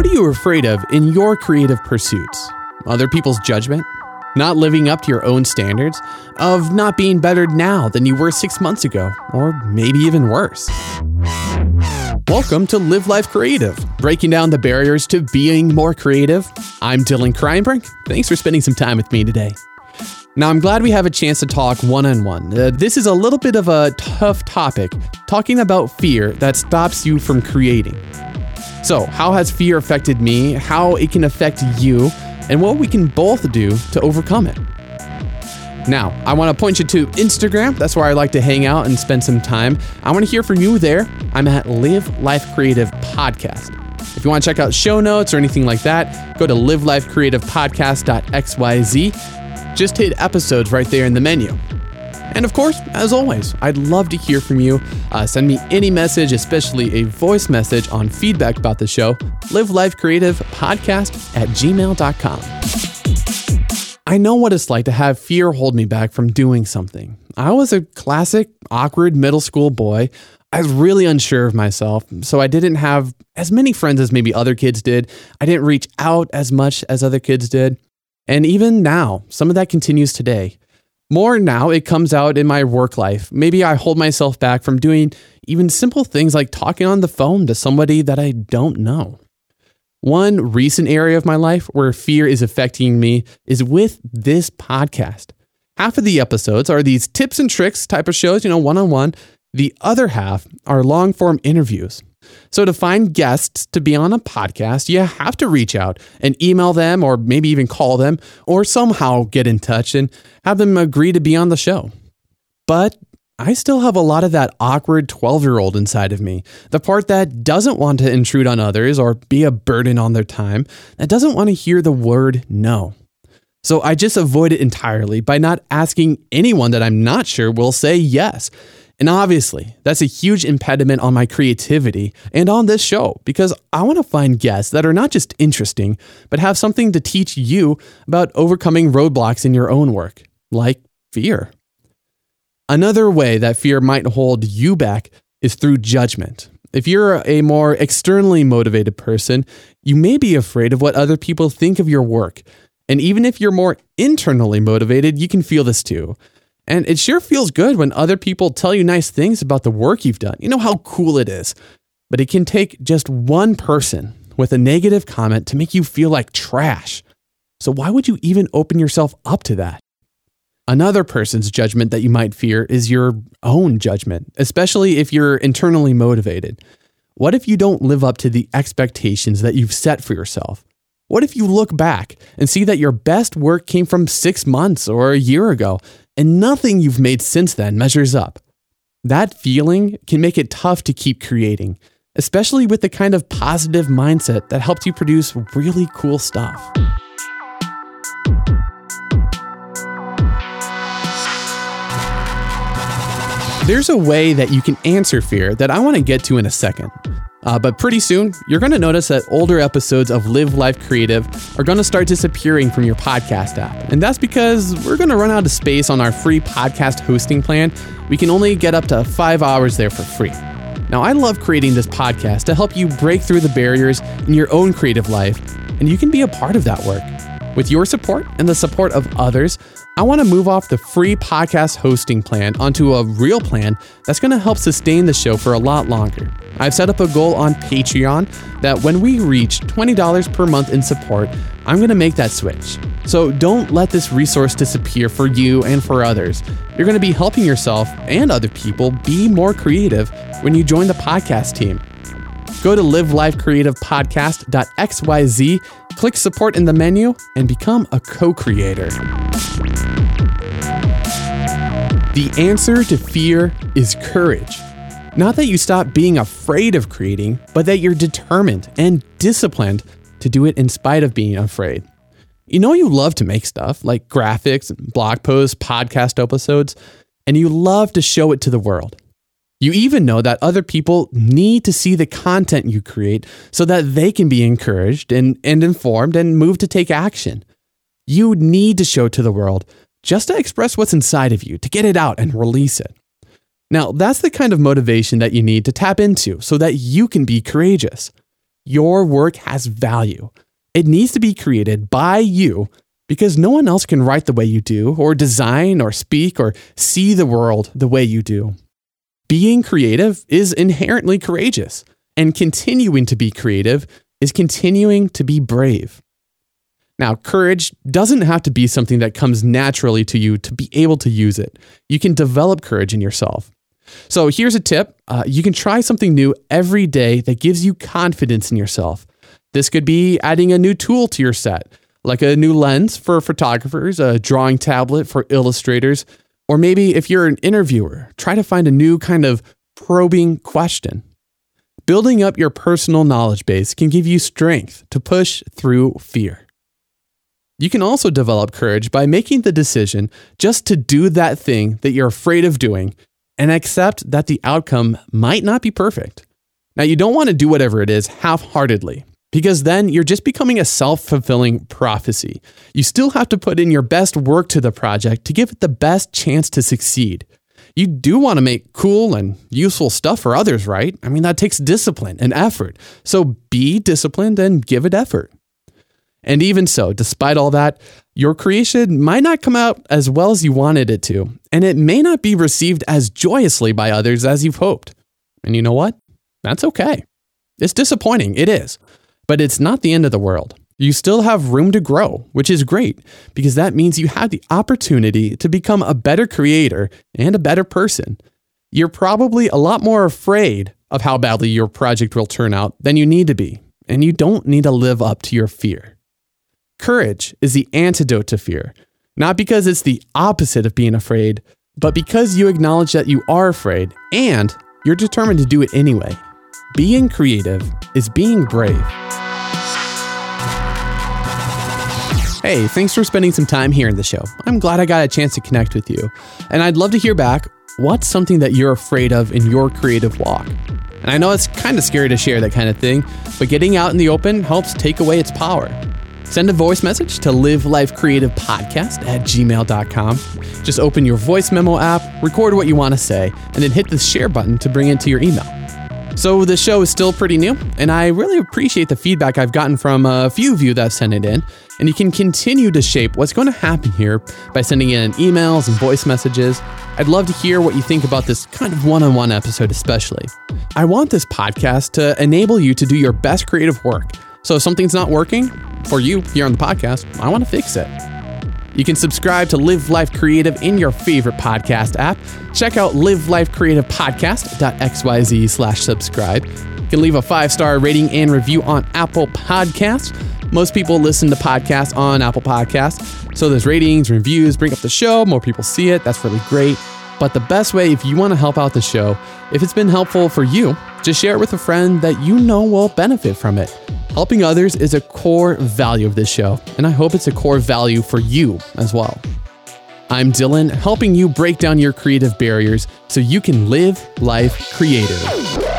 What are you afraid of in your creative pursuits? Other people's judgment? Not living up to your own standards? Of not being better now than you were six months ago? Or maybe even worse? Welcome to Live Life Creative, breaking down the barriers to being more creative. I'm Dylan Kreinbrink. Thanks for spending some time with me today. Now, I'm glad we have a chance to talk one on one. This is a little bit of a tough topic, talking about fear that stops you from creating. So, how has fear affected me, how it can affect you, and what we can both do to overcome it? Now, I want to point you to Instagram. That's where I like to hang out and spend some time. I want to hear from you there. I'm at Live Life Creative Podcast. If you want to check out show notes or anything like that, go to livelifecreativepodcast.xyz just hit episodes right there in the menu. And of course, as always, I'd love to hear from you. Uh, send me any message, especially a voice message on feedback about the show. Live Life Creative Podcast at gmail.com. I know what it's like to have fear hold me back from doing something. I was a classic, awkward middle school boy. I was really unsure of myself, so I didn't have as many friends as maybe other kids did. I didn't reach out as much as other kids did. And even now, some of that continues today. More now, it comes out in my work life. Maybe I hold myself back from doing even simple things like talking on the phone to somebody that I don't know. One recent area of my life where fear is affecting me is with this podcast. Half of the episodes are these tips and tricks type of shows, you know, one on one. The other half are long form interviews. So, to find guests to be on a podcast, you have to reach out and email them, or maybe even call them, or somehow get in touch and have them agree to be on the show. But I still have a lot of that awkward 12 year old inside of me, the part that doesn't want to intrude on others or be a burden on their time, that doesn't want to hear the word no. So I just avoid it entirely by not asking anyone that I'm not sure will say yes. And obviously, that's a huge impediment on my creativity and on this show because I want to find guests that are not just interesting, but have something to teach you about overcoming roadblocks in your own work, like fear. Another way that fear might hold you back is through judgment. If you're a more externally motivated person, you may be afraid of what other people think of your work. And even if you're more internally motivated, you can feel this too. And it sure feels good when other people tell you nice things about the work you've done. You know how cool it is. But it can take just one person with a negative comment to make you feel like trash. So why would you even open yourself up to that? Another person's judgment that you might fear is your own judgment, especially if you're internally motivated. What if you don't live up to the expectations that you've set for yourself? What if you look back and see that your best work came from six months or a year ago and nothing you've made since then measures up. That feeling can make it tough to keep creating, especially with the kind of positive mindset that helps you produce really cool stuff. There's a way that you can answer fear that I want to get to in a second. Uh, but pretty soon, you're going to notice that older episodes of Live Life Creative are going to start disappearing from your podcast app. And that's because we're going to run out of space on our free podcast hosting plan. We can only get up to five hours there for free. Now, I love creating this podcast to help you break through the barriers in your own creative life, and you can be a part of that work. With your support and the support of others, I want to move off the free podcast hosting plan onto a real plan that's going to help sustain the show for a lot longer. I've set up a goal on Patreon that when we reach $20 per month in support, I'm going to make that switch. So don't let this resource disappear for you and for others. You're going to be helping yourself and other people be more creative when you join the podcast team. Go to livelifecreativepodcast.xyz, click support in the menu, and become a co creator. The answer to fear is courage. Not that you stop being afraid of creating, but that you're determined and disciplined to do it in spite of being afraid. You know, you love to make stuff like graphics, blog posts, podcast episodes, and you love to show it to the world. You even know that other people need to see the content you create so that they can be encouraged and, and informed and move to take action. You need to show to the world just to express what's inside of you, to get it out and release it. Now, that's the kind of motivation that you need to tap into so that you can be courageous. your work has value. It needs to be created by you because no one else can write the way you do, or design, or speak, or see the world the way you do. Being creative is inherently courageous, and continuing to be creative is continuing to be brave. Now, courage doesn't have to be something that comes naturally to you to be able to use it. You can develop courage in yourself. So, here's a tip uh, you can try something new every day that gives you confidence in yourself. This could be adding a new tool to your set, like a new lens for photographers, a drawing tablet for illustrators, or maybe if you're an interviewer, try to find a new kind of probing question. Building up your personal knowledge base can give you strength to push through fear. You can also develop courage by making the decision just to do that thing that you're afraid of doing and accept that the outcome might not be perfect. Now, you don't want to do whatever it is half heartedly because then you're just becoming a self fulfilling prophecy. You still have to put in your best work to the project to give it the best chance to succeed. You do want to make cool and useful stuff for others, right? I mean, that takes discipline and effort. So be disciplined and give it effort. And even so, despite all that, your creation might not come out as well as you wanted it to, and it may not be received as joyously by others as you've hoped. And you know what? That's okay. It's disappointing, it is, but it's not the end of the world. You still have room to grow, which is great because that means you have the opportunity to become a better creator and a better person. You're probably a lot more afraid of how badly your project will turn out than you need to be, and you don't need to live up to your fear. Courage is the antidote to fear, not because it's the opposite of being afraid, but because you acknowledge that you are afraid and you're determined to do it anyway. Being creative is being brave. Hey, thanks for spending some time here in the show. I'm glad I got a chance to connect with you. And I'd love to hear back what's something that you're afraid of in your creative walk? And I know it's kind of scary to share that kind of thing, but getting out in the open helps take away its power. Send a voice message to Live Life Creative Podcast at gmail.com. Just open your voice memo app, record what you want to say, and then hit the share button to bring it to your email. So the show is still pretty new, and I really appreciate the feedback I've gotten from a few of you that sent it in. And you can continue to shape what's going to happen here by sending in emails and voice messages. I'd love to hear what you think about this kind of one on one episode, especially. I want this podcast to enable you to do your best creative work. So if something's not working for you here on the podcast, I want to fix it. You can subscribe to Live Life Creative in your favorite podcast app. Check out livelifecreativepodcast.xyz slash subscribe. You can leave a five-star rating and review on Apple Podcasts. Most people listen to podcasts on Apple Podcasts. So those ratings, reviews bring up the show, more people see it. That's really great. But the best way, if you want to help out the show, if it's been helpful for you, just share it with a friend that you know will benefit from it. Helping others is a core value of this show, and I hope it's a core value for you as well. I'm Dylan, helping you break down your creative barriers so you can live life creative.